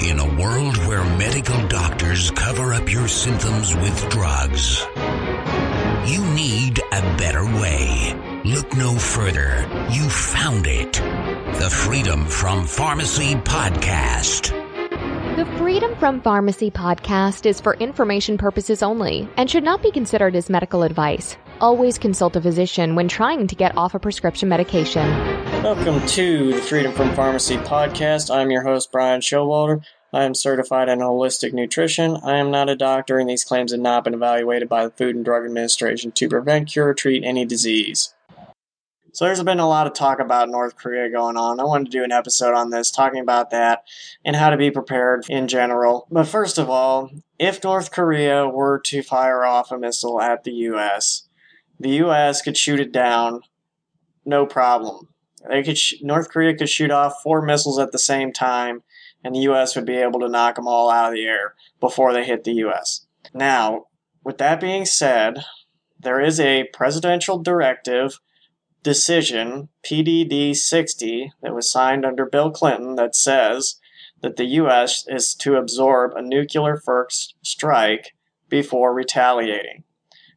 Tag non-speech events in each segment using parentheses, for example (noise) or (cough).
In a world where medical doctors cover up your symptoms with drugs, you need a better way. Look no further. You found it. The Freedom from Pharmacy Podcast. The Freedom from Pharmacy podcast is for information purposes only and should not be considered as medical advice. Always consult a physician when trying to get off a prescription medication. Welcome to the Freedom from Pharmacy podcast. I'm your host, Brian Showalter. I am certified in holistic nutrition. I am not a doctor, and these claims have not been evaluated by the Food and Drug Administration to prevent, cure, or treat any disease. So, there's been a lot of talk about North Korea going on. I wanted to do an episode on this, talking about that and how to be prepared in general. But first of all, if North Korea were to fire off a missile at the U.S., the U.S. could shoot it down, no problem. They could sh- North Korea could shoot off four missiles at the same time, and the U.S. would be able to knock them all out of the air before they hit the U.S. Now, with that being said, there is a presidential directive decision, PDD 60, that was signed under Bill Clinton that says that the U.S. is to absorb a nuclear first strike before retaliating.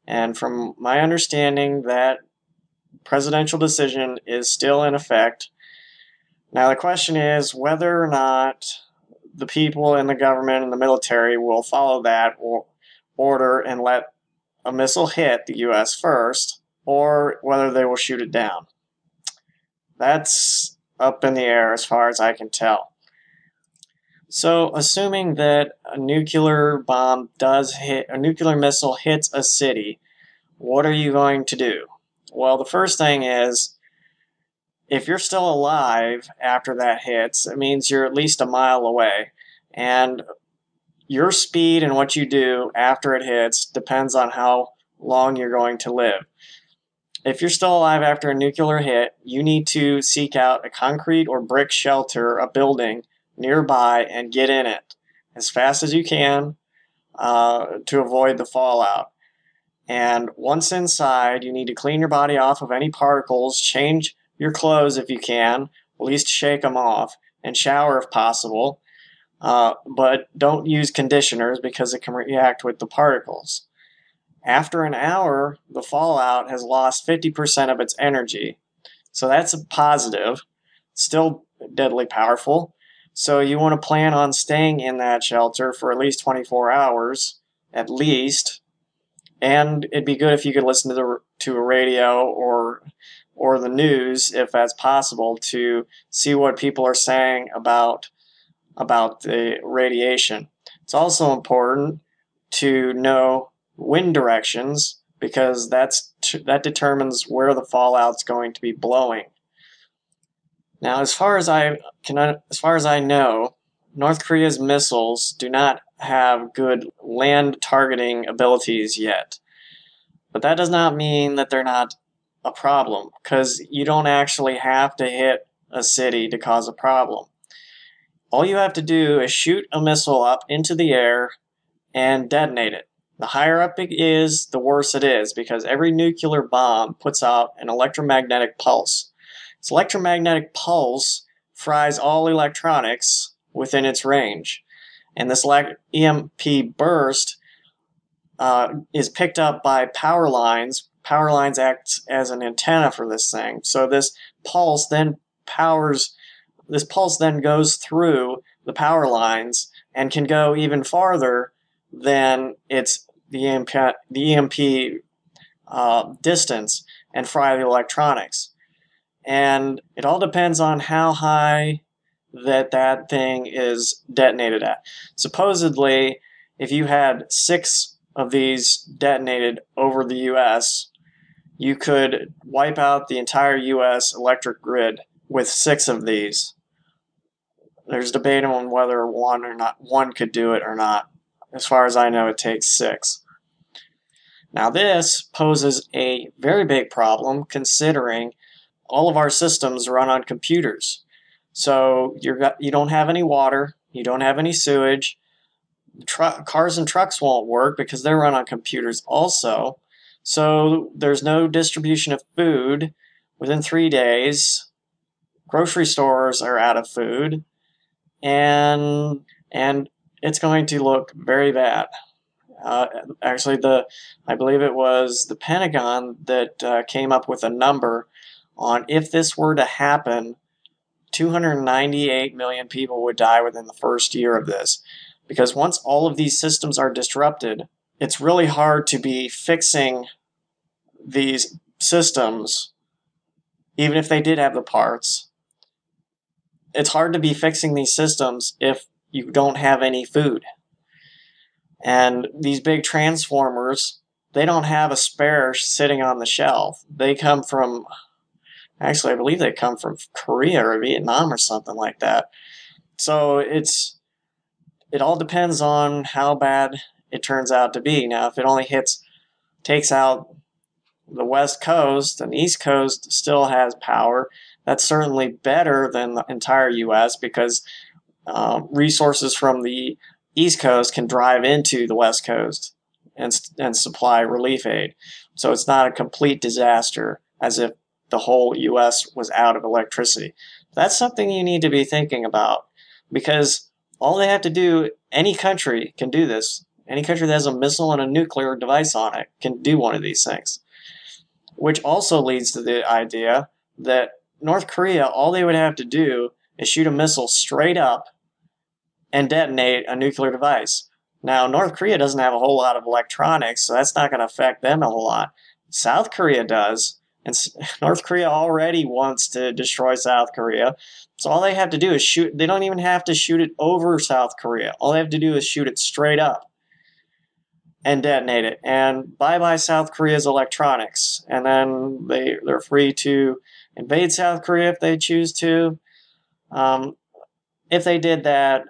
And from my understanding, that presidential decision is still in effect. Now, the question is whether or not the people in the government and the military will follow that order and let a missile hit the U.S. first, or whether they will shoot it down. That's up in the air as far as I can tell. So, assuming that a nuclear bomb does hit, a nuclear missile hits a city, what are you going to do? Well, the first thing is if you're still alive after that hits, it means you're at least a mile away. And your speed and what you do after it hits depends on how long you're going to live. If you're still alive after a nuclear hit, you need to seek out a concrete or brick shelter, a building nearby, and get in it as fast as you can uh, to avoid the fallout. And once inside, you need to clean your body off of any particles, change your clothes if you can, at least shake them off, and shower if possible. Uh, but don't use conditioners because it can react with the particles. After an hour, the fallout has lost 50% of its energy. So that's a positive, still deadly powerful. So you want to plan on staying in that shelter for at least 24 hours, at least. And it'd be good if you could listen to the to a radio or or the news if that's possible to see what people are saying about about the radiation. It's also important to know wind directions because that's that determines where the fallout's going to be blowing. Now, as far as I can, as far as I know, North Korea's missiles do not have good land targeting abilities yet. But that does not mean that they're not a problem because you don't actually have to hit a city to cause a problem. All you have to do is shoot a missile up into the air and detonate it. The higher up it is, the worse it is because every nuclear bomb puts out an electromagnetic pulse. This electromagnetic pulse fries all electronics within its range. And this EMP burst uh, is picked up by power lines. Power lines act as an antenna for this thing. So this pulse then powers, this pulse then goes through the power lines and can go even farther than its the EMP, the EMP uh, distance and fry the electronics. And it all depends on how high that that thing is detonated at. Supposedly, if you had six of these detonated over the U.S., you could wipe out the entire U.S. electric grid with six of these. There's debate on whether one or not one could do it or not. As far as I know, it takes six. Now, this poses a very big problem considering all of our systems run on computers. So you're, you don't have any water, you don't have any sewage. Tru- cars and trucks won't work because they run on computers also. So there's no distribution of food within three days. Grocery stores are out of food. and and it's going to look very bad. Uh, actually, the I believe it was the Pentagon that uh, came up with a number on if this were to happen, 298 million people would die within the first year of this. Because once all of these systems are disrupted, it's really hard to be fixing these systems, even if they did have the parts. It's hard to be fixing these systems if you don't have any food. And these big transformers, they don't have a spare sitting on the shelf. They come from, actually, I believe they come from Korea or Vietnam or something like that. So it's, it all depends on how bad it turns out to be. Now, if it only hits, takes out the West Coast and the East Coast still has power, that's certainly better than the entire U.S. because um, resources from the East Coast can drive into the West Coast and, and supply relief aid. So it's not a complete disaster as if the whole U.S. was out of electricity. That's something you need to be thinking about because all they have to do, any country can do this. Any country that has a missile and a nuclear device on it can do one of these things. Which also leads to the idea that North Korea, all they would have to do is shoot a missile straight up and detonate a nuclear device. Now, North Korea doesn't have a whole lot of electronics, so that's not going to affect them a whole lot. South Korea does, and (laughs) North Korea already wants to destroy South Korea. So all they have to do is shoot. They don't even have to shoot it over South Korea. All they have to do is shoot it straight up and detonate it. And bye bye South Korea's electronics. And then they they're free to invade South Korea if they choose to. Um, if they did that,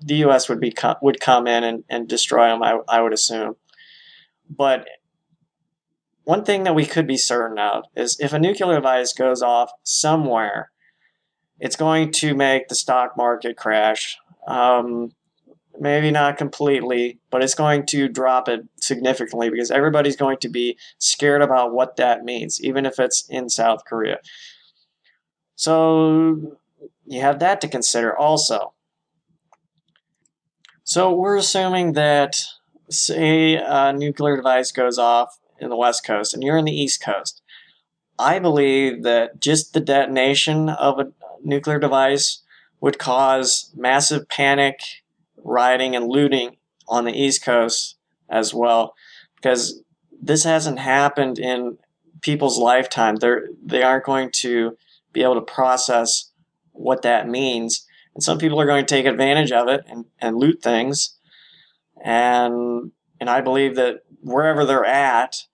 the U.S. would be would come in and, and destroy them. I, I would assume. But one thing that we could be certain of is if a nuclear device goes off somewhere, it's going to make the stock market crash. Um, maybe not completely, but it's going to drop it significantly because everybody's going to be scared about what that means, even if it's in South Korea. So you have that to consider also. So we're assuming that, say, a nuclear device goes off in the West Coast and you're in the East Coast. I believe that just the detonation of a nuclear device would cause massive panic, rioting, and looting on the East Coast as well, because this hasn't happened in people's lifetime. They're they aren't going to be able to process what that means. And some people are going to take advantage of it and, and loot things. And and I believe that wherever they're at,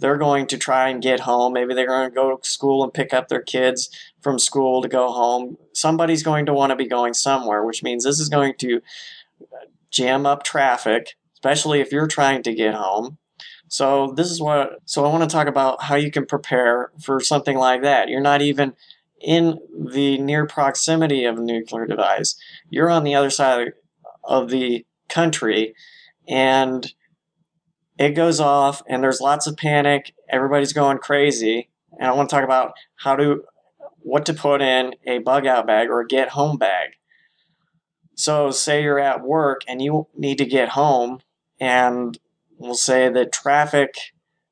they're going to try and get home. Maybe they're going to go to school and pick up their kids from school to go home. Somebody's going to want to be going somewhere, which means this is going to jam up traffic, especially if you're trying to get home. So this is what so I want to talk about how you can prepare for something like that. You're not even in the near proximity of a nuclear device. You're on the other side of the country and it goes off and there's lots of panic. Everybody's going crazy. And I want to talk about how to, what to put in a bug out bag or a get home bag. So, say you're at work and you need to get home, and we'll say that traffic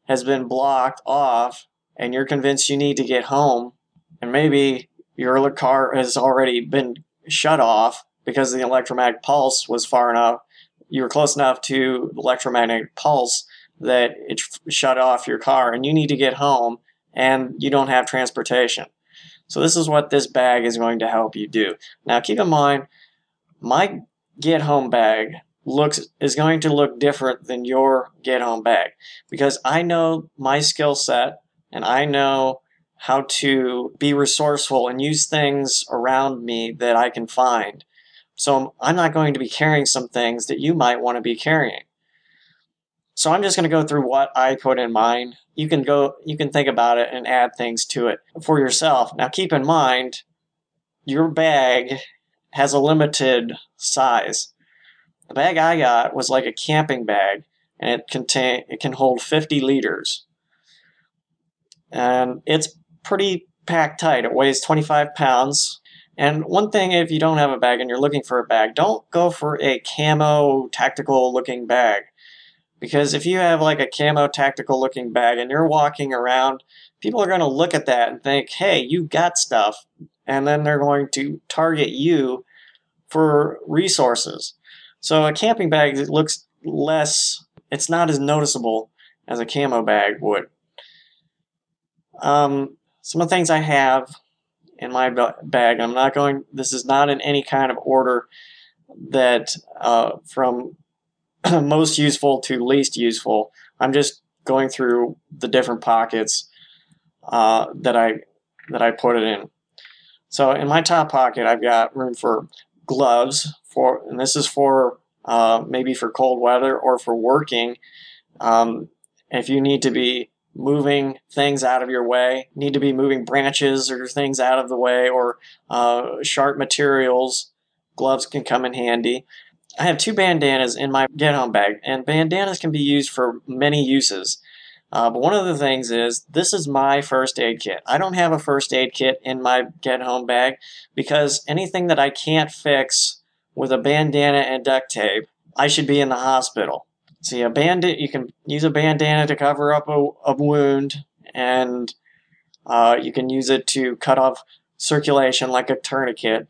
has been blocked off, and you're convinced you need to get home and maybe your car has already been shut off because the electromagnetic pulse was far enough, you were close enough to the electromagnetic pulse that it shut off your car and you need to get home and you don't have transportation. So this is what this bag is going to help you do. Now keep in mind, my get home bag looks is going to look different than your get home bag because I know my skill set and I know how to be resourceful and use things around me that I can find. So I'm not going to be carrying some things that you might want to be carrying. So I'm just going to go through what I put in mine. You can go, you can think about it and add things to it for yourself. Now keep in mind, your bag has a limited size. The bag I got was like a camping bag and it contain it can hold 50 liters. And it's pretty packed tight. It weighs 25 pounds. And one thing, if you don't have a bag and you're looking for a bag, don't go for a camo tactical looking bag. Because if you have like a camo tactical looking bag and you're walking around, people are going to look at that and think, hey, you got stuff. And then they're going to target you for resources. So a camping bag looks less, it's not as noticeable as a camo bag would. Um, some of the things I have in my bag, I'm not going, this is not in any kind of order that uh, from (clears throat) most useful to least useful. I'm just going through the different pockets uh, that I that I put it in. So in my top pocket, I've got room for gloves for, and this is for uh, maybe for cold weather or for working. Um, if you need to be moving things out of your way, need to be moving branches or things out of the way, or uh, sharp materials, gloves can come in handy. I have two bandanas in my get home bag, and bandanas can be used for many uses. Uh, but one of the things is this is my first aid kit. I don't have a first aid kit in my get home bag because anything that I can't fix with a bandana and duct tape, I should be in the hospital. See, a bandit, you can use a bandana to cover up a, a wound, and uh, you can use it to cut off circulation like a tourniquet.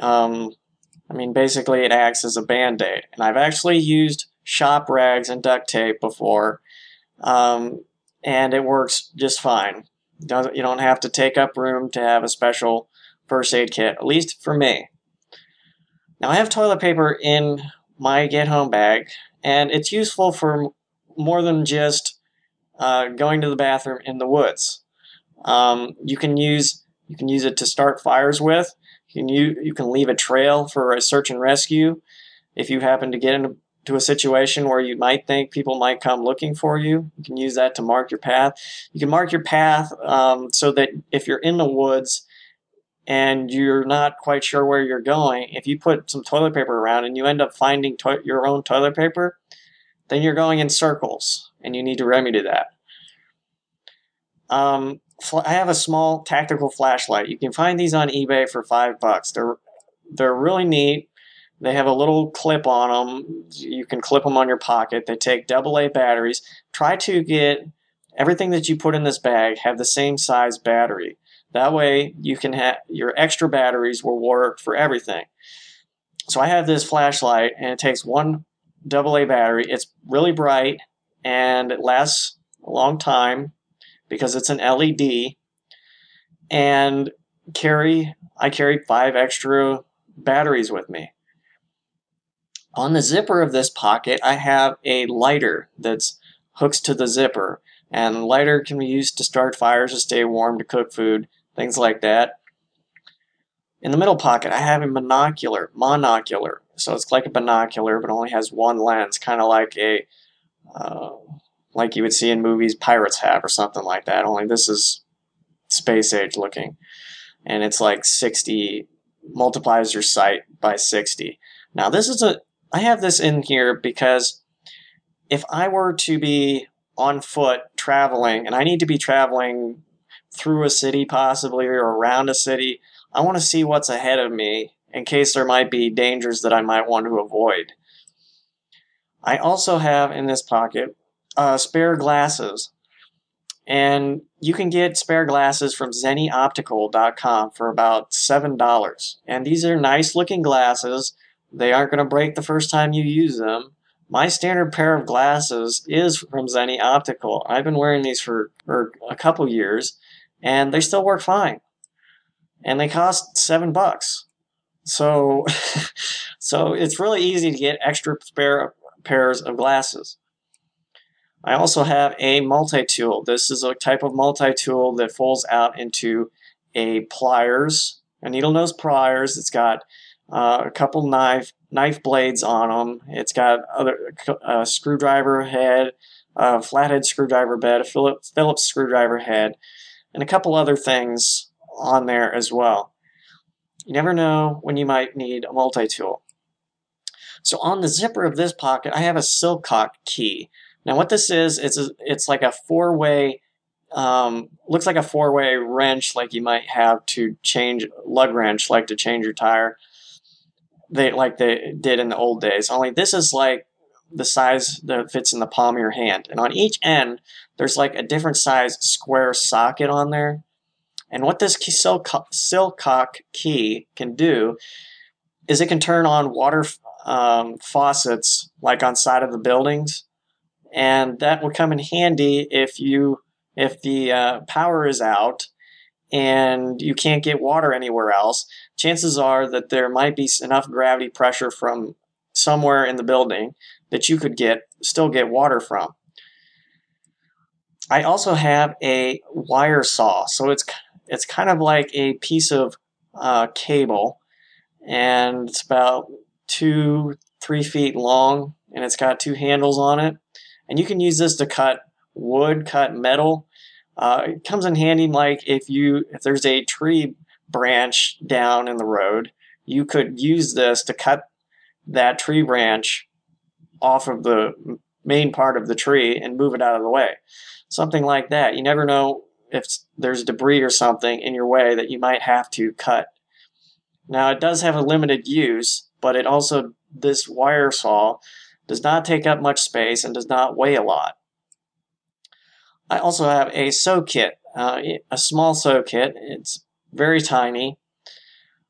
Um, I mean, basically, it acts as a band aid. And I've actually used shop rags and duct tape before, um, and it works just fine. You don't have to take up room to have a special first aid kit, at least for me. Now, I have toilet paper in my get home bag, and it's useful for more than just uh, going to the bathroom in the woods. Um, you can use you can use it to start fires with. You can you, you can leave a trail for a search and rescue if you happen to get into a situation where you might think people might come looking for you. You can use that to mark your path. You can mark your path um, so that if you're in the woods and you're not quite sure where you're going, if you put some toilet paper around and you end up finding to- your own toilet paper, then you're going in circles and you need to remedy that. Um, I have a small tactical flashlight. You can find these on eBay for five bucks. They're they're really neat. They have a little clip on them. You can clip them on your pocket. They take AA batteries. Try to get everything that you put in this bag have the same size battery. That way you can have your extra batteries will work for everything. So I have this flashlight and it takes one AA battery. It's really bright and it lasts a long time because it's an LED. And carry I carry five extra batteries with me. On the zipper of this pocket, I have a lighter that's hooks to the zipper. And lighter can be used to start fires, to stay warm, to cook food, things like that. In the middle pocket, I have a monocular, monocular. So it's like a binocular, but only has one lens, kind of like a uh, like you would see in movies pirates have or something like that. Only this is space age looking. And it's like 60 multiplies your sight by 60. Now this is a I have this in here because if I were to be on foot traveling and I need to be traveling through a city possibly or around a city, I want to see what's ahead of me in case there might be dangers that I might want to avoid. I also have in this pocket uh, spare glasses. And you can get spare glasses from zennioptical.com for about $7. And these are nice looking glasses. They aren't going to break the first time you use them. My standard pair of glasses is from Zenni Optical. I've been wearing these for, for a couple years, and they still work fine. And they cost seven bucks. So, (laughs) so it's really easy to get extra spare pairs of glasses. I also have a multi-tool. This is a type of multi-tool that folds out into a pliers, a needle nose pliers. It's got uh, a couple knife knife blades on them. It's got other a screwdriver head, a flathead screwdriver bed, a Phillips, Phillips screwdriver head, and a couple other things on there as well. You never know when you might need a multi-tool. So on the zipper of this pocket, I have a Silcock key. Now what this is, it's a, it's like a four-way um, looks like a four way wrench, like you might have to change lug wrench, like to change your tire. They like they did in the old days. Only this is like the size that fits in the palm of your hand, and on each end there's like a different size square socket on there. And what this Silcock key can do is it can turn on water um, faucets like on side of the buildings, and that would come in handy if you if the uh, power is out and you can't get water anywhere else. Chances are that there might be enough gravity pressure from somewhere in the building that you could get still get water from. I also have a wire saw, so it's it's kind of like a piece of uh, cable, and it's about two three feet long, and it's got two handles on it, and you can use this to cut wood, cut metal. Uh, it comes in handy like if you if there's a tree branch down in the road, you could use this to cut that tree branch off of the main part of the tree and move it out of the way. Something like that. You never know if there's debris or something in your way that you might have to cut. Now, it does have a limited use, but it also, this wire saw does not take up much space and does not weigh a lot. I also have a sew kit, uh, a small sew kit. It's very tiny.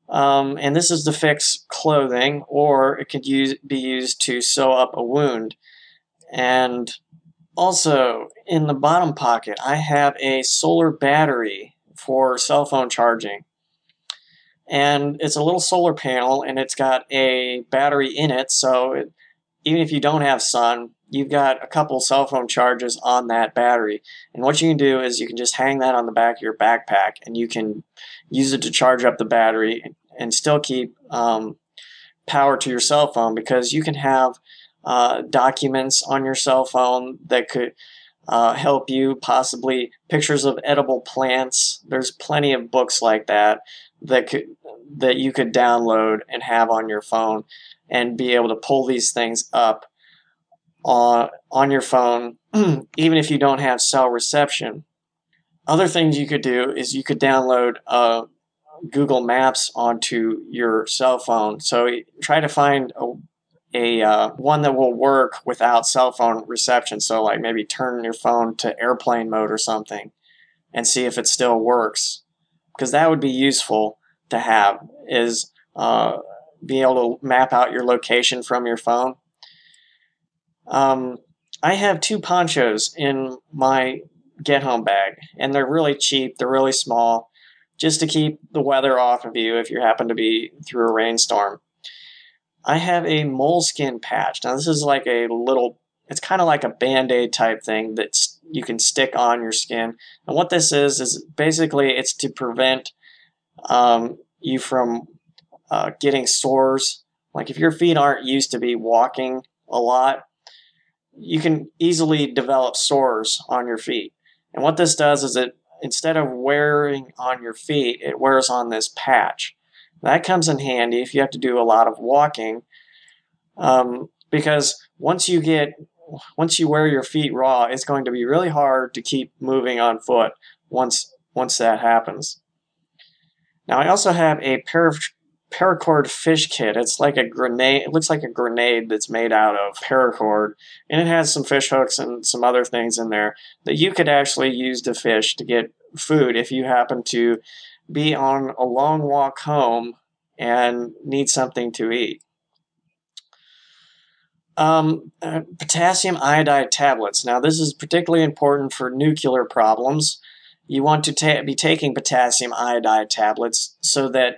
Um, and this is to fix clothing, or it could use, be used to sew up a wound. And also, in the bottom pocket, I have a solar battery for cell phone charging. And it's a little solar panel, and it's got a battery in it, so it, even if you don't have sun, you've got a couple cell phone charges on that battery. And what you can do is you can just hang that on the back of your backpack and you can use it to charge up the battery and still keep um, power to your cell phone because you can have uh, documents on your cell phone that could uh, help you, possibly pictures of edible plants. There's plenty of books like that that could that you could download and have on your phone and be able to pull these things up on on your phone (clears throat) even if you don't have cell reception. Other things you could do is you could download uh, Google Maps onto your cell phone. So try to find a, a uh, one that will work without cell phone reception. So like maybe turn your phone to airplane mode or something, and see if it still works. Because that would be useful to have is uh, be able to map out your location from your phone. Um, I have two ponchos in my get home bag, and they're really cheap. They're really small, just to keep the weather off of you if you happen to be through a rainstorm. I have a moleskin patch. Now, this is like a little, it's kind of like a band aid type thing that you can stick on your skin. And what this is, is basically it's to prevent um, you from uh, getting sores. Like if your feet aren't used to be walking a lot, you can easily develop sores on your feet. And what this does is it instead of wearing on your feet, it wears on this patch. That comes in handy if you have to do a lot of walking, um, because once you get once you wear your feet raw, it's going to be really hard to keep moving on foot once once that happens. Now I also have a pair of paracord fish kit. It's like a grenade. It looks like a grenade that's made out of paracord, and it has some fish hooks and some other things in there that you could actually use to fish to get food if you happen to be on a long walk home and need something to eat. Um, uh, potassium iodide tablets. Now, this is particularly important for nuclear problems. You want to ta- be taking potassium iodide tablets so that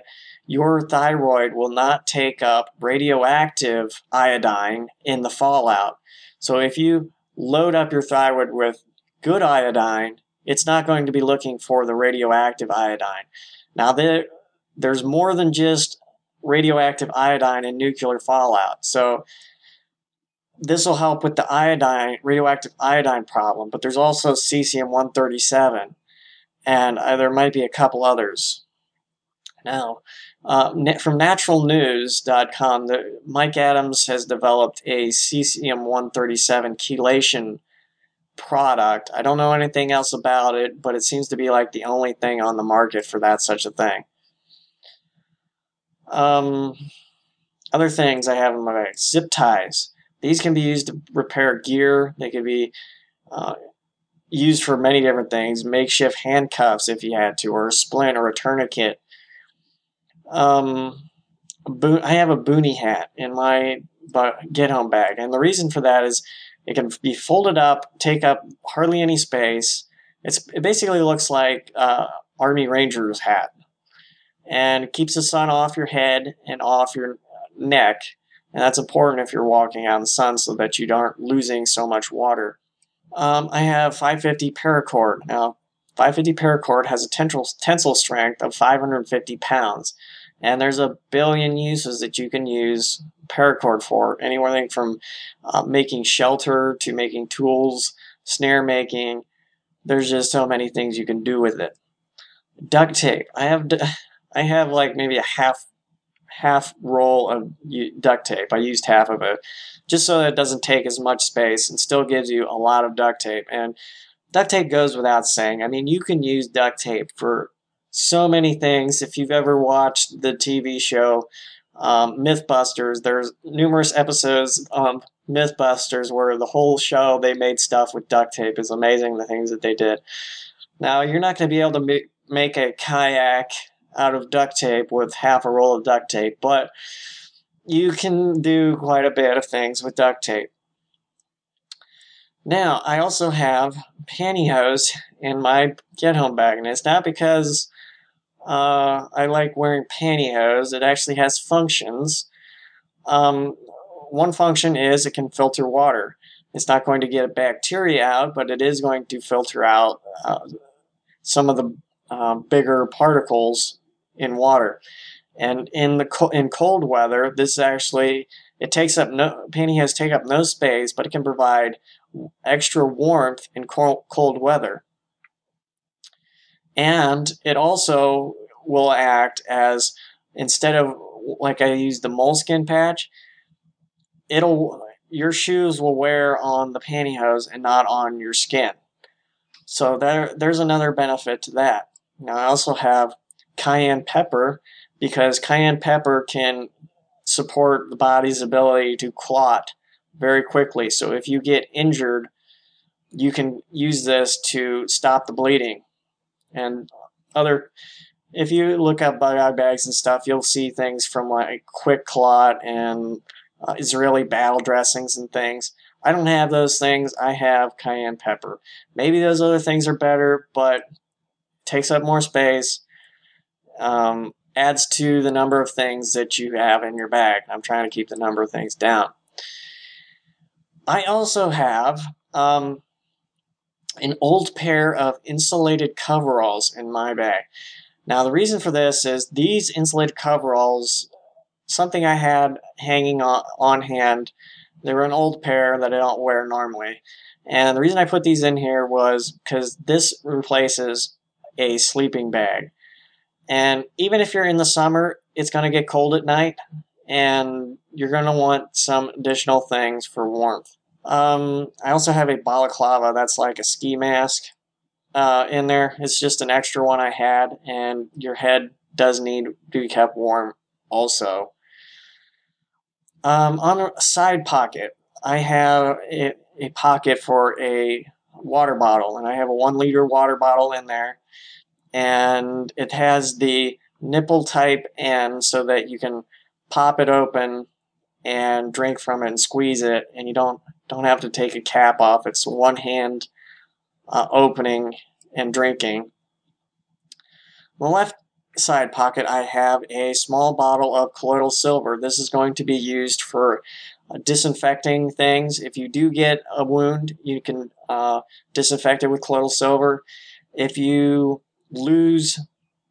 your thyroid will not take up radioactive iodine in the fallout. So if you load up your thyroid with good iodine, it's not going to be looking for the radioactive iodine. Now, there, there's more than just radioactive iodine in nuclear fallout. So this will help with the iodine, radioactive iodine problem, but there's also cesium 137, and uh, there might be a couple others. Now, uh, from naturalnews.com, the, Mike Adams has developed a cesium 137 chelation product. I don't know anything else about it, but it seems to be like the only thing on the market for that such a thing. Um, other things I have in my bag zip ties. These can be used to repair gear. They can be uh, used for many different things. Makeshift handcuffs if you had to, or a splint or a tourniquet. Um, I have a boonie hat in my get home bag, and the reason for that is it can be folded up, take up hardly any space. It's it basically looks like uh, Army Ranger's hat, and keeps the sun off your head and off your neck, and that's important if you're walking out in the sun so that you aren't losing so much water. Um, I have 550 paracord. Now, 550 paracord has a tensile, tensile strength of 550 pounds, and there's a billion uses that you can use paracord for. Anywhere from uh, making shelter to making tools, snare making. There's just so many things you can do with it. Duct tape. I have (laughs) I have like maybe a half half roll of duct tape. I used half of it just so that it doesn't take as much space and still gives you a lot of duct tape. And duct tape goes without saying. I mean, you can use duct tape for so many things. If you've ever watched the TV show um, Mythbusters, there's numerous episodes of Mythbusters where the whole show they made stuff with duct tape. It's amazing the things that they did. Now, you're not going to be able to make a kayak out of duct tape with half a roll of duct tape, but you can do quite a bit of things with duct tape. Now, I also have pantyhose in my get home bag, and it's not because uh, I like wearing pantyhose. It actually has functions. Um, one function is it can filter water. It's not going to get bacteria out, but it is going to filter out uh, some of the uh, bigger particles in water. And in the co- in cold weather, this actually it takes up no pantyhose take up no space, but it can provide extra warmth in cold, cold weather. And it also will act as instead of like I use the moleskin patch, it'll your shoes will wear on the pantyhose and not on your skin. So there there's another benefit to that. Now I also have cayenne pepper because cayenne pepper can support the body's ability to clot very quickly. So if you get injured, you can use this to stop the bleeding. And other, if you look up bug out bags and stuff, you'll see things from like quick clot and uh, Israeli battle dressings and things. I don't have those things. I have cayenne pepper. Maybe those other things are better, but takes up more space um, adds to the number of things that you have in your bag. I'm trying to keep the number of things down. I also have um, an old pair of insulated coveralls in my bag. Now, the reason for this is these insulated coveralls, something I had hanging on, on hand. They were an old pair that I don't wear normally. And the reason I put these in here was because this replaces a sleeping bag. And even if you're in the summer, it's going to get cold at night, and you're going to want some additional things for warmth. Um, I also have a balaclava that's like a ski mask uh, in there. It's just an extra one I had, and your head does need to be kept warm also. Um, on a side pocket, I have a, a pocket for a water bottle, and I have a one liter water bottle in there and it has the nipple type end so that you can pop it open and drink from it and squeeze it and you don't don't have to take a cap off. It's one hand uh, opening and drinking. The left side pocket I have a small bottle of colloidal silver. This is going to be used for uh, disinfecting things. If you do get a wound you can uh, disinfect it with colloidal silver. If you lose,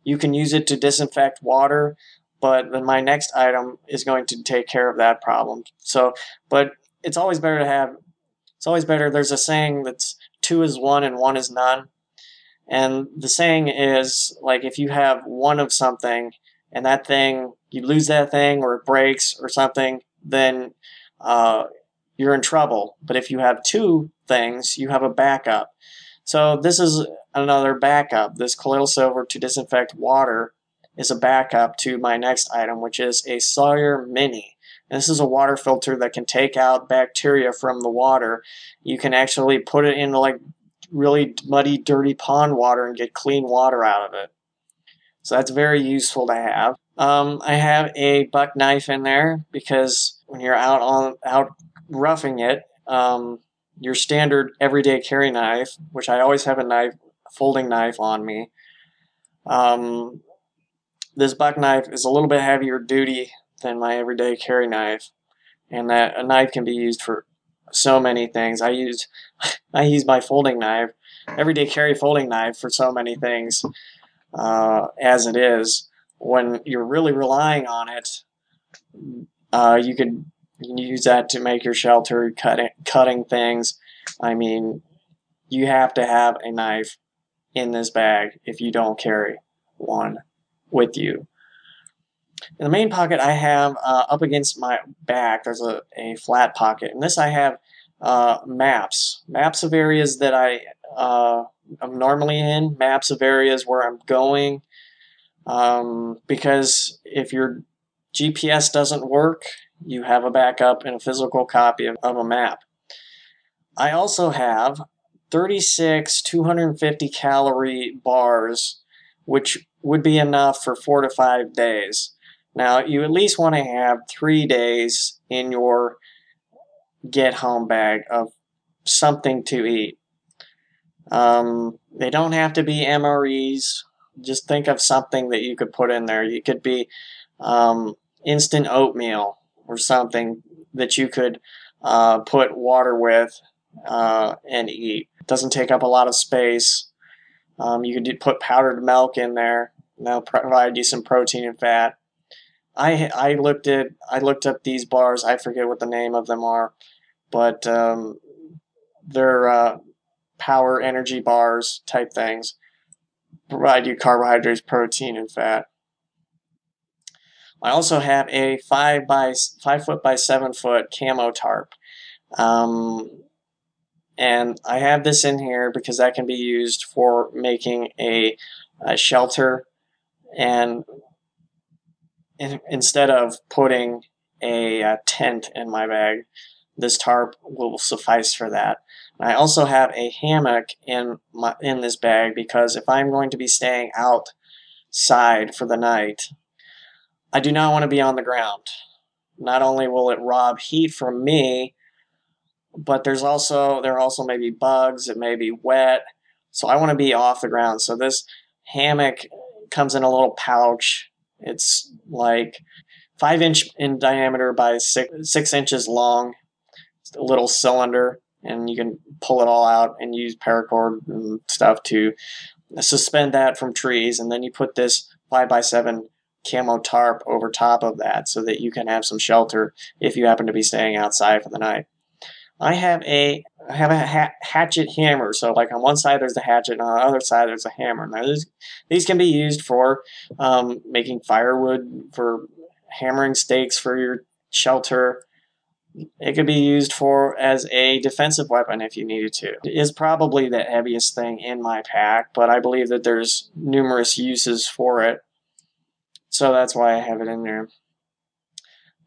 you can use it to disinfect water, but then my next item is going to take care of that problem. So, but it's always better to have, it's always better. There's a saying that's two is one and one is none. And the saying is like if you have one of something and that thing, you lose that thing or it breaks or something, then uh, you're in trouble. But if you have two things, you have a backup. So this is another backup. This colloidal silver to disinfect water is a backup to my next item, which is a Sawyer Mini. This is a water filter that can take out bacteria from the water. You can actually put it into like really muddy, dirty pond water and get clean water out of it. So that's very useful to have. Um, I have a buck knife in there because when you're out on out roughing it, um, your standard everyday carry knife, which I always have a knife, folding knife on me. Um, this buck knife is a little bit heavier duty than my everyday carry knife, and that a knife can be used for so many things. I use (laughs) I use my folding knife, everyday carry folding knife for so many things uh, as it is. When you're really relying on it, uh, you could you can use that to make your shelter, cutting cutting things. I mean, you have to have a knife in this bag if you don't carry one with you. In the main pocket, I have uh, up against my back, there's a, a flat pocket. In this, I have uh, maps. Maps of areas that I, uh, I'm normally in, maps of areas where I'm going. Um, because if your GPS doesn't work, you have a backup and a physical copy of, of a map. I also have 36 250 calorie bars, which would be enough for four to five days. Now, you at least want to have three days in your get home bag of something to eat. Um, they don't have to be MREs. Just think of something that you could put in there. You could be um, instant oatmeal or something that you could uh, put water with uh, and eat. It doesn't take up a lot of space. Um, you could put powdered milk in there. That'll provide you some protein and fat. I I looked at I looked up these bars. I forget what the name of them are, but um, they're uh, power energy bars type things. Provide you carbohydrates, protein, and fat. I also have a five by five foot by seven foot camo tarp. Um, and I have this in here because that can be used for making a, a shelter and in, instead of putting a, a, tent in my bag, this tarp will suffice for that. I also have a hammock in my in this bag because if I'm going to be staying outside for the night, I do not want to be on the ground. Not only will it rob heat from me, but there's also there also may be bugs, it may be wet. So I want to be off the ground. So this hammock comes in a little pouch. It's like five inch in diameter by six, six inches long. It's a little cylinder, and you can pull it all out and use paracord and stuff to suspend that from trees. And then you put this five by seven camo tarp over top of that so that you can have some shelter if you happen to be staying outside for the night. I have a I have a ha- hatchet hammer. So like on one side there's a hatchet, and on the other side there's a hammer. Now these these can be used for um, making firewood, for hammering stakes for your shelter. It could be used for as a defensive weapon if you needed to. It is probably the heaviest thing in my pack, but I believe that there's numerous uses for it. So that's why I have it in there.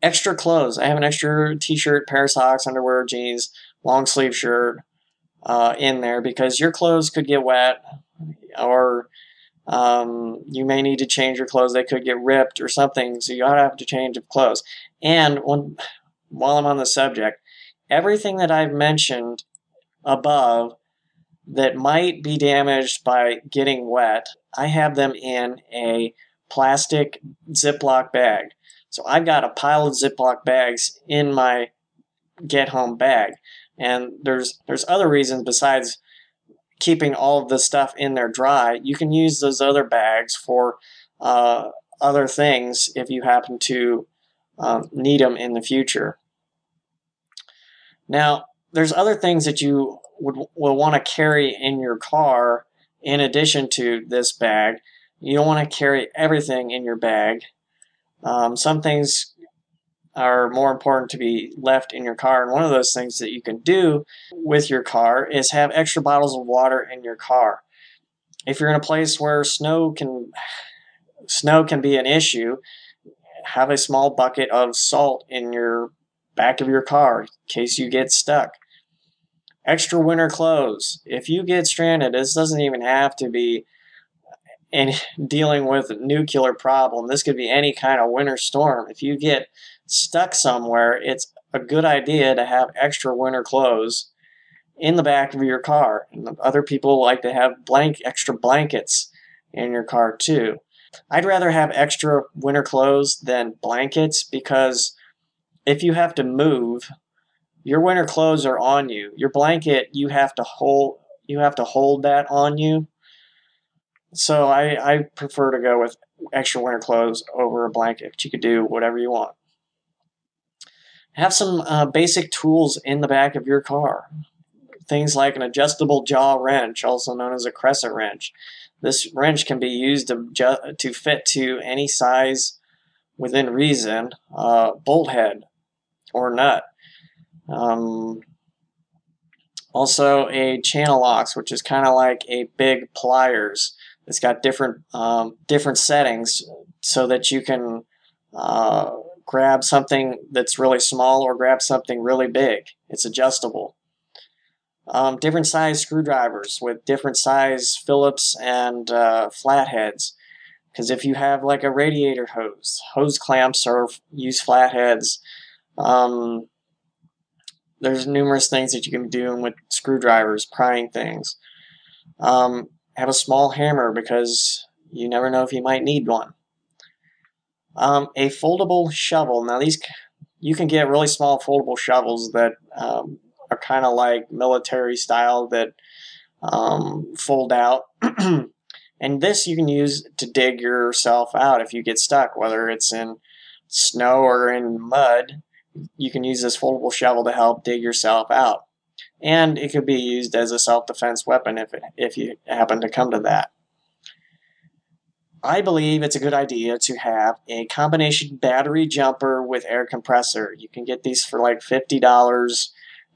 Extra clothes. I have an extra t-shirt, pair of socks, underwear, jeans, long sleeve shirt uh, in there because your clothes could get wet or um, you may need to change your clothes. They could get ripped or something, so you ought to have to change of clothes. And when, while I'm on the subject, everything that I've mentioned above that might be damaged by getting wet, I have them in a plastic Ziploc bag. So I've got a pile of Ziploc bags in my get home bag. And there's there's other reasons besides keeping all of the stuff in there dry. You can use those other bags for uh, other things if you happen to um, need them in the future. Now, there's other things that you would will want to carry in your car in addition to this bag you don't want to carry everything in your bag. Um, some things are more important to be left in your car. And one of those things that you can do with your car is have extra bottles of water in your car. If you're in a place where snow can snow can be an issue, have a small bucket of salt in your back of your car in case you get stuck. Extra winter clothes. If you get stranded, this doesn't even have to be in dealing with a nuclear problem. This could be any kind of winter storm. If you get stuck somewhere, it's a good idea to have extra winter clothes in the back of your car. And other people like to have blank extra blankets in your car too. I'd rather have extra winter clothes than blankets because if you have to move, your winter clothes are on you. Your blanket, you have to hold you have to hold that on you. So I, I prefer to go with extra winter clothes over a blanket. You could do whatever you want. Have some uh, basic tools in the back of your car. Things like an adjustable jaw wrench, also known as a crescent wrench. This wrench can be used to, ju- to fit to any size within reason, uh, bolt head or nut. Um, also, a channel locks, which is kind of like a big pliers. It's got different um, different settings so that you can uh, grab something that's really small or grab something really big. It's adjustable. Um, different size screwdrivers with different size Phillips and uh, flatheads. Because if you have like a radiator hose, hose clamps or use flatheads. Um, there's numerous things that you can doing with screwdrivers, prying things. Um, have a small hammer because you never know if you might need one. Um, a foldable shovel. Now these you can get really small foldable shovels that um, are kind of like military style that um, fold out. (clears throat) and this you can use to dig yourself out if you get stuck, whether it's in snow or in mud. You can use this foldable shovel to help dig yourself out. And it could be used as a self defense weapon if, it, if you happen to come to that. I believe it's a good idea to have a combination battery jumper with air compressor. You can get these for like $50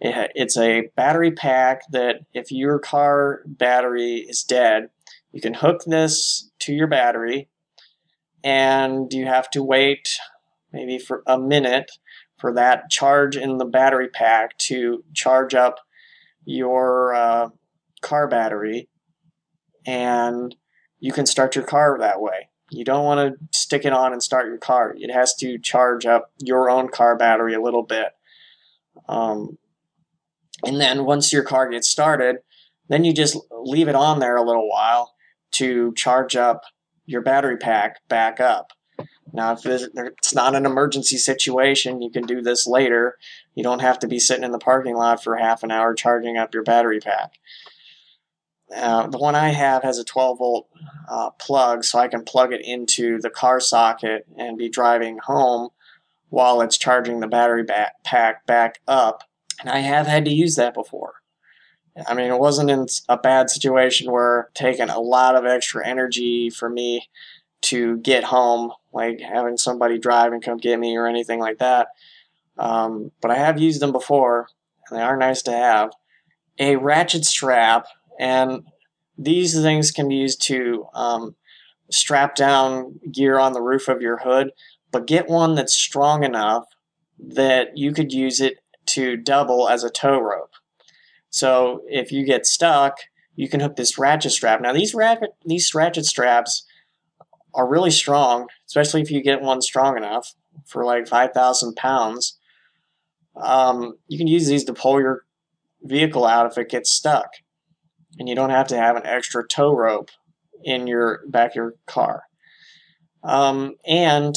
it's a battery pack that if your car battery is dead, you can hook this to your battery and you have to wait maybe for a minute for that charge in the battery pack to charge up your uh, car battery and you can start your car that way. You don't want to stick it on and start your car. It has to charge up your own car battery a little bit. Um, and then once your car gets started, then you just leave it on there a little while to charge up your battery pack back up. Now, if it's not an emergency situation, you can do this later. You don't have to be sitting in the parking lot for half an hour charging up your battery pack. Uh, the one I have has a 12 volt uh, plug, so I can plug it into the car socket and be driving home while it's charging the battery back, pack back up and I have had to use that before. I mean, it wasn't in a bad situation where taking a lot of extra energy for me to get home, like having somebody drive and come get me or anything like that. Um, but I have used them before, and they are nice to have. A ratchet strap, and these things can be used to um, strap down gear on the roof of your hood, but get one that's strong enough that you could use it to double as a tow rope. So if you get stuck, you can hook this ratchet strap. Now these ratchet these ratchet straps are really strong, especially if you get one strong enough for like five thousand pounds. Um, you can use these to pull your vehicle out if it gets stuck, and you don't have to have an extra tow rope in your back of your car. Um, and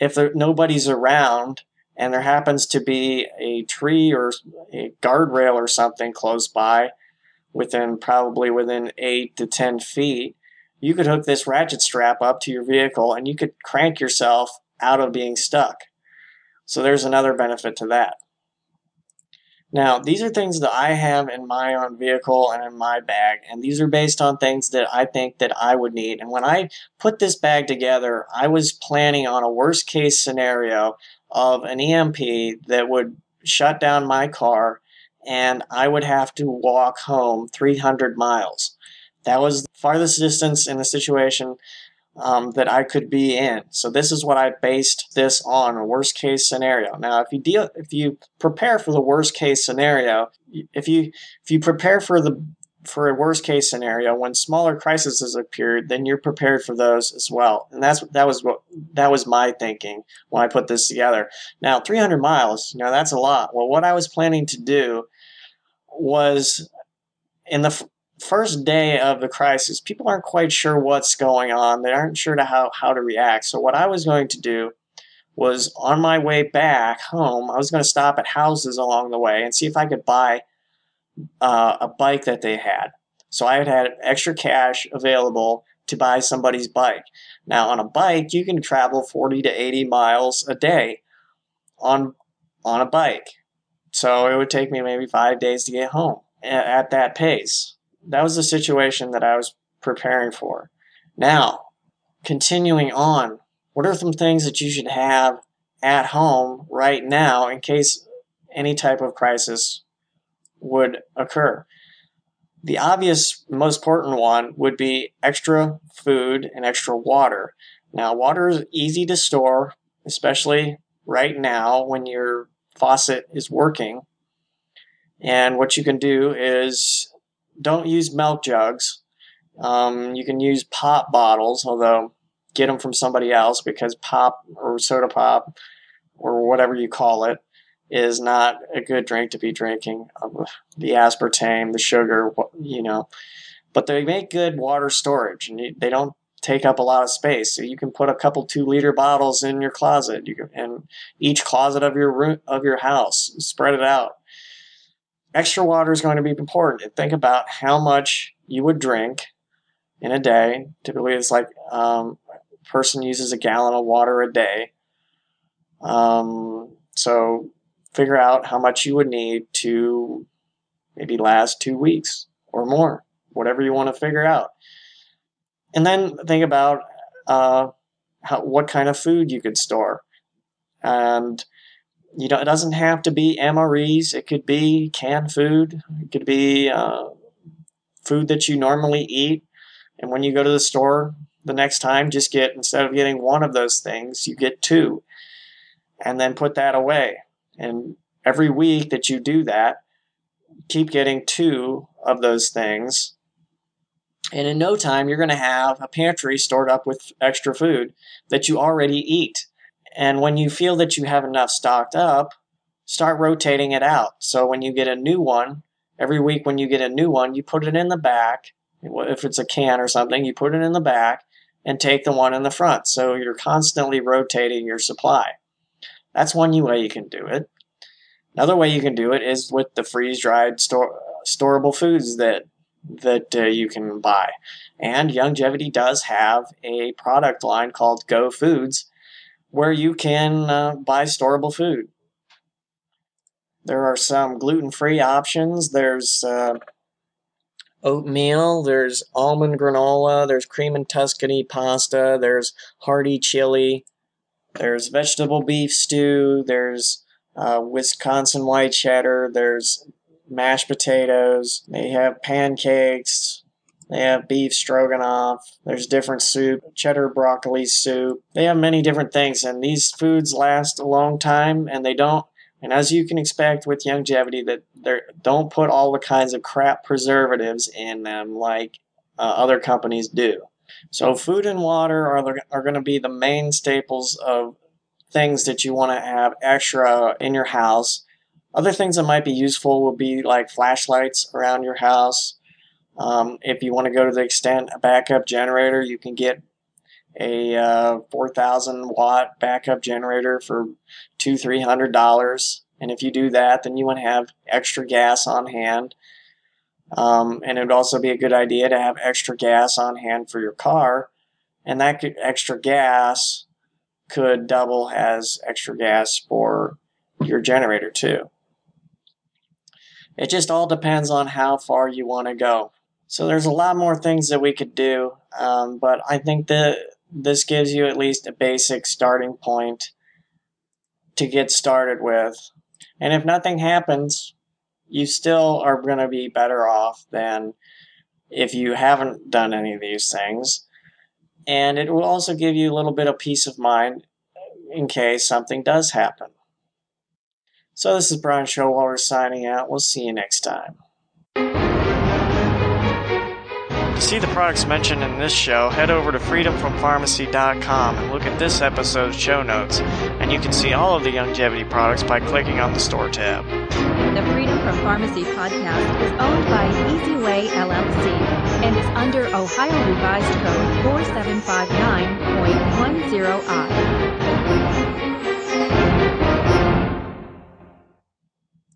if there, nobody's around, and there happens to be a tree or a guardrail or something close by, within probably within eight to ten feet, you could hook this ratchet strap up to your vehicle and you could crank yourself out of being stuck. So there's another benefit to that. Now, these are things that I have in my own vehicle and in my bag, and these are based on things that I think that I would need. And when I put this bag together, I was planning on a worst case scenario of an EMP that would shut down my car and I would have to walk home 300 miles. That was the farthest distance in the situation um, that I could be in. So this is what I based this on a worst case scenario. Now, if you deal, if you prepare for the worst case scenario, if you if you prepare for the for a worst case scenario when smaller crises appeared, then you're prepared for those as well. And that's that was what that was my thinking when I put this together. Now, 300 miles, you know, that's a lot. Well, what I was planning to do was in the first day of the crisis, people aren't quite sure what's going on. They aren't sure to how, how to react. So what I was going to do was on my way back home, I was going to stop at houses along the way and see if I could buy uh, a bike that they had. So I had had extra cash available to buy somebody's bike. Now on a bike, you can travel 40 to 80 miles a day on on a bike. So it would take me maybe 5 days to get home at that pace. That was the situation that I was preparing for. Now, continuing on, what are some things that you should have at home right now in case any type of crisis would occur. The obvious, most important one would be extra food and extra water. Now, water is easy to store, especially right now when your faucet is working. And what you can do is don't use milk jugs. Um, you can use pop bottles, although get them from somebody else because pop or soda pop or whatever you call it is not a good drink to be drinking. The aspartame, the sugar, you know, but they make good water storage and they don't take up a lot of space. So you can put a couple two liter bottles in your closet. You can, and each closet of your room of your house, spread it out. Extra water is going to be important. Think about how much you would drink in a day. Typically, it's like um, a person uses a gallon of water a day. Um, so figure out how much you would need to maybe last two weeks or more, whatever you want to figure out. And then think about uh, how, what kind of food you could store. And you know, it doesn't have to be MREs. It could be canned food. It could be uh, food that you normally eat. And when you go to the store the next time, just get instead of getting one of those things, you get two, and then put that away. And every week that you do that, keep getting two of those things. And in no time, you're going to have a pantry stored up with extra food that you already eat. And when you feel that you have enough stocked up, start rotating it out. So when you get a new one, every week when you get a new one, you put it in the back. If it's a can or something, you put it in the back and take the one in the front. So you're constantly rotating your supply. That's one way you can do it. Another way you can do it is with the freeze dried store, storable foods that that uh, you can buy. And Youngevity does have a product line called Go Foods where you can uh, buy storable food. There are some gluten free options. There's uh, oatmeal, there's almond granola, there's cream and Tuscany pasta, there's hearty chili, there's vegetable beef stew. There's uh, Wisconsin white cheddar. There's mashed potatoes. They have pancakes. They have beef stroganoff. There's different soup, cheddar broccoli soup. They have many different things, and these foods last a long time, and they don't. And as you can expect with Youngevity, that they don't put all the kinds of crap preservatives in them like uh, other companies do. So food and water are the, are going to be the main staples of things that you want to have extra in your house. Other things that might be useful would be like flashlights around your house. Um, if you want to go to the extent a backup generator, you can get a uh, 4,000 watt backup generator for two, three hundred dollars. And if you do that, then you want to have extra gas on hand. Um, and it would also be a good idea to have extra gas on hand for your car. And that could, extra gas could double as extra gas for your generator too. It just all depends on how far you want to go. So there's a lot more things that we could do, um, but I think that this gives you at least a basic starting point to get started with. And if nothing happens, you still are going to be better off than if you haven't done any of these things. And it will also give you a little bit of peace of mind in case something does happen. So, this is Brian Showalter signing out. We'll see you next time. To see the products mentioned in this show, head over to freedomfrompharmacy.com and look at this episode's show notes, and you can see all of the Youngevity products by clicking on the store tab. The Freedom from Pharmacy podcast is owned by Easyway LLC and is under Ohio Revised Code 4759.10i.